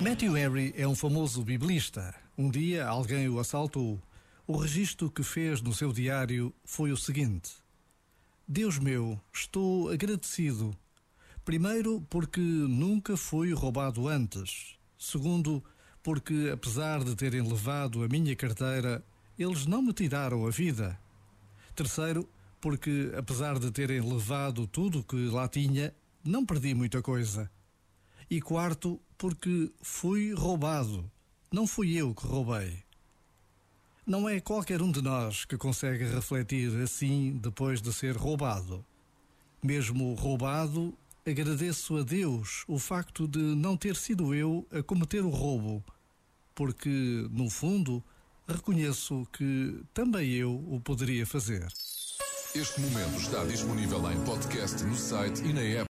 Matthew Henry é um famoso biblista. Um dia alguém o assaltou. O registro que fez no seu diário foi o seguinte: Deus meu, estou agradecido. Primeiro, porque nunca fui roubado antes. Segundo, porque apesar de terem levado a minha carteira, eles não me tiraram a vida. Terceiro, porque apesar de terem levado tudo que lá tinha, não perdi muita coisa. E quarto, porque fui roubado. Não fui eu que roubei. Não é qualquer um de nós que consegue refletir assim depois de ser roubado. Mesmo roubado, agradeço a Deus o facto de não ter sido eu a cometer o roubo, porque, no fundo, reconheço que também eu o poderia fazer. Este momento está disponível em podcast no site e na app.